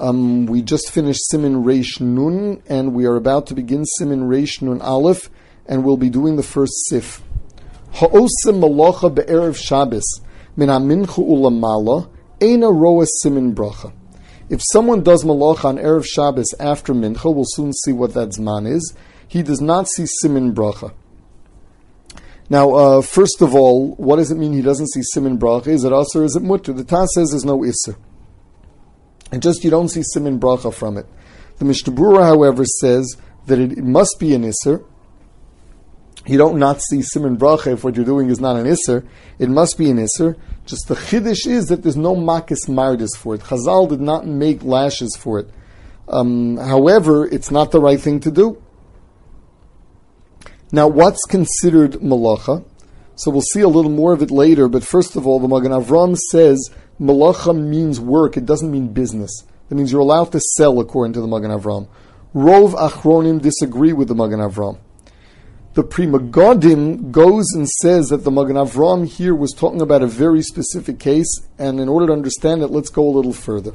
Um, we just finished Simin Reish Nun, and we are about to begin Simin Reish Nun Aleph, and we'll be doing the first Sif. Ha'osim malacha be'erev Shabbos min ha'mincha ulamala ena roa simin bracha. If someone does malacha on erev Shabbos after mincha, we'll soon see what that zman is. He does not see simin bracha. Now, uh, first of all, what does it mean he doesn't see simin bracha? Is it us or is it mutter? The Taz says there's no isser. And just you don't see simin bracha from it. The Mishnah however, says that it, it must be an isser. You don't not see simin bracha if what you're doing is not an isser. It must be an isser. Just the chiddush is that there's no makas mardus for it. Chazal did not make lashes for it. Um, however, it's not the right thing to do. Now, what's considered malacha? So we'll see a little more of it later, but first of all, the Magen Avram says malacha means work, it doesn't mean business. That means you're allowed to sell according to the Magen Avram. Rov Achronim disagree with the Magen Avram. The Pri Megadim goes and says that the Magen Avram here was talking about a very specific case, and in order to understand it, let's go a little further.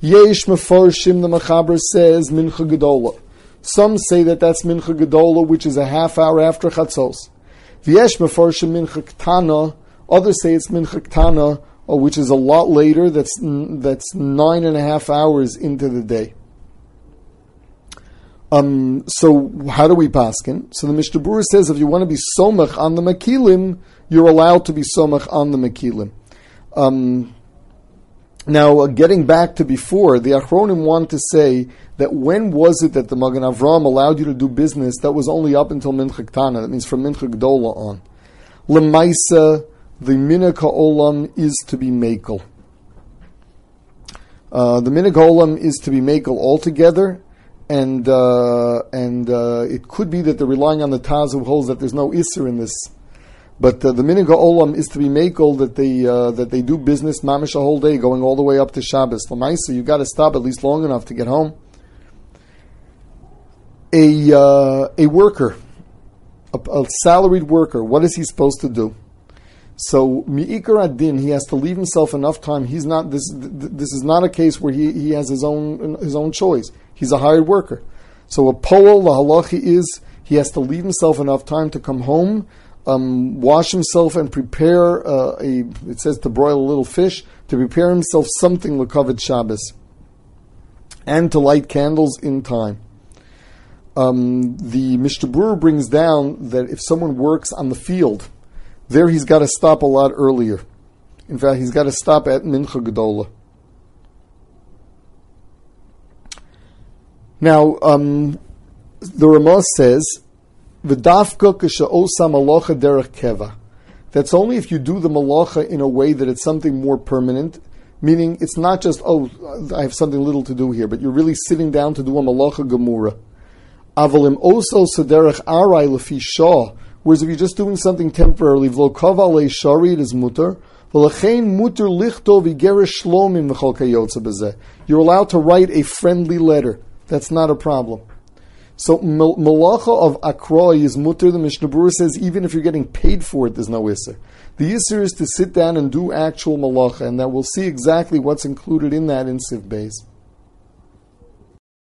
Yesh Mefarshim, the Machaber says, Mincha Gedolah. Some say that that's Mincha Gedola, which is a half hour after Chatzos. V'yesh mefarshim Mincha Ktana. Others say it's Mincha Ktana, which is a lot later. That's that's nine and a half hours into the day. Um, so how do we paskin? So the Mishnah says if you want to be somach on the makilim, you're allowed to be somach on the makilim. Um, now, uh, getting back to before, the Achronim want to say that when was it that the Magen Avram allowed you to do business that was only up until Mincha Ktana? That means from Mincha Gedola on. Lemaisa, the Minhag Olam is to be Makel. Uh, the Minhag Olam is to be Makel altogether, and uh, and uh, it could be that they're relying on the Taz who holds that there's no Isser in this. But uh, the Minhag Olam is to be Makel that they uh, that they do business mamish a whole day, going all the way up to Shabbos. Lemaisa, you got to stop at least long enough to get home a uh, a worker, a, a, salaried worker, what is he supposed to do? So mi'ikar hadin, he has to leave himself enough time. He's not this. This is not a case where he, he has his own his own choice. He's a hired worker. So a polo the halachi is he has to leave himself enough time to come home, um, wash himself, and prepare uh, a. It says to broil a little fish to prepare himself something lekavet Shabbos, and to light candles in time um, the Mishnah brings down that if someone works on the field, there he's got to stop a lot earlier. In fact, he's got to stop at Mincha Gedola. Now, um, the Ramah says, "V'dafka k'she'osa malacha derech keva." That's only if you do the malacha in a way that it's something more permanent, meaning it's not just oh, I have something little to do here, but you're really sitting down to do a malacha gemura. Avalim also sederech arai lefi shah. Whereas if you're just doing something temporarily, shari, it is. You're allowed to write a friendly letter. That's not a problem. So malacha of akroi is mutter. The Mishnah Berurah says even if you're getting paid for it, there's no isser. The isser is to sit down and do actual malacha, and that we'll see exactly what's included in that in Siv.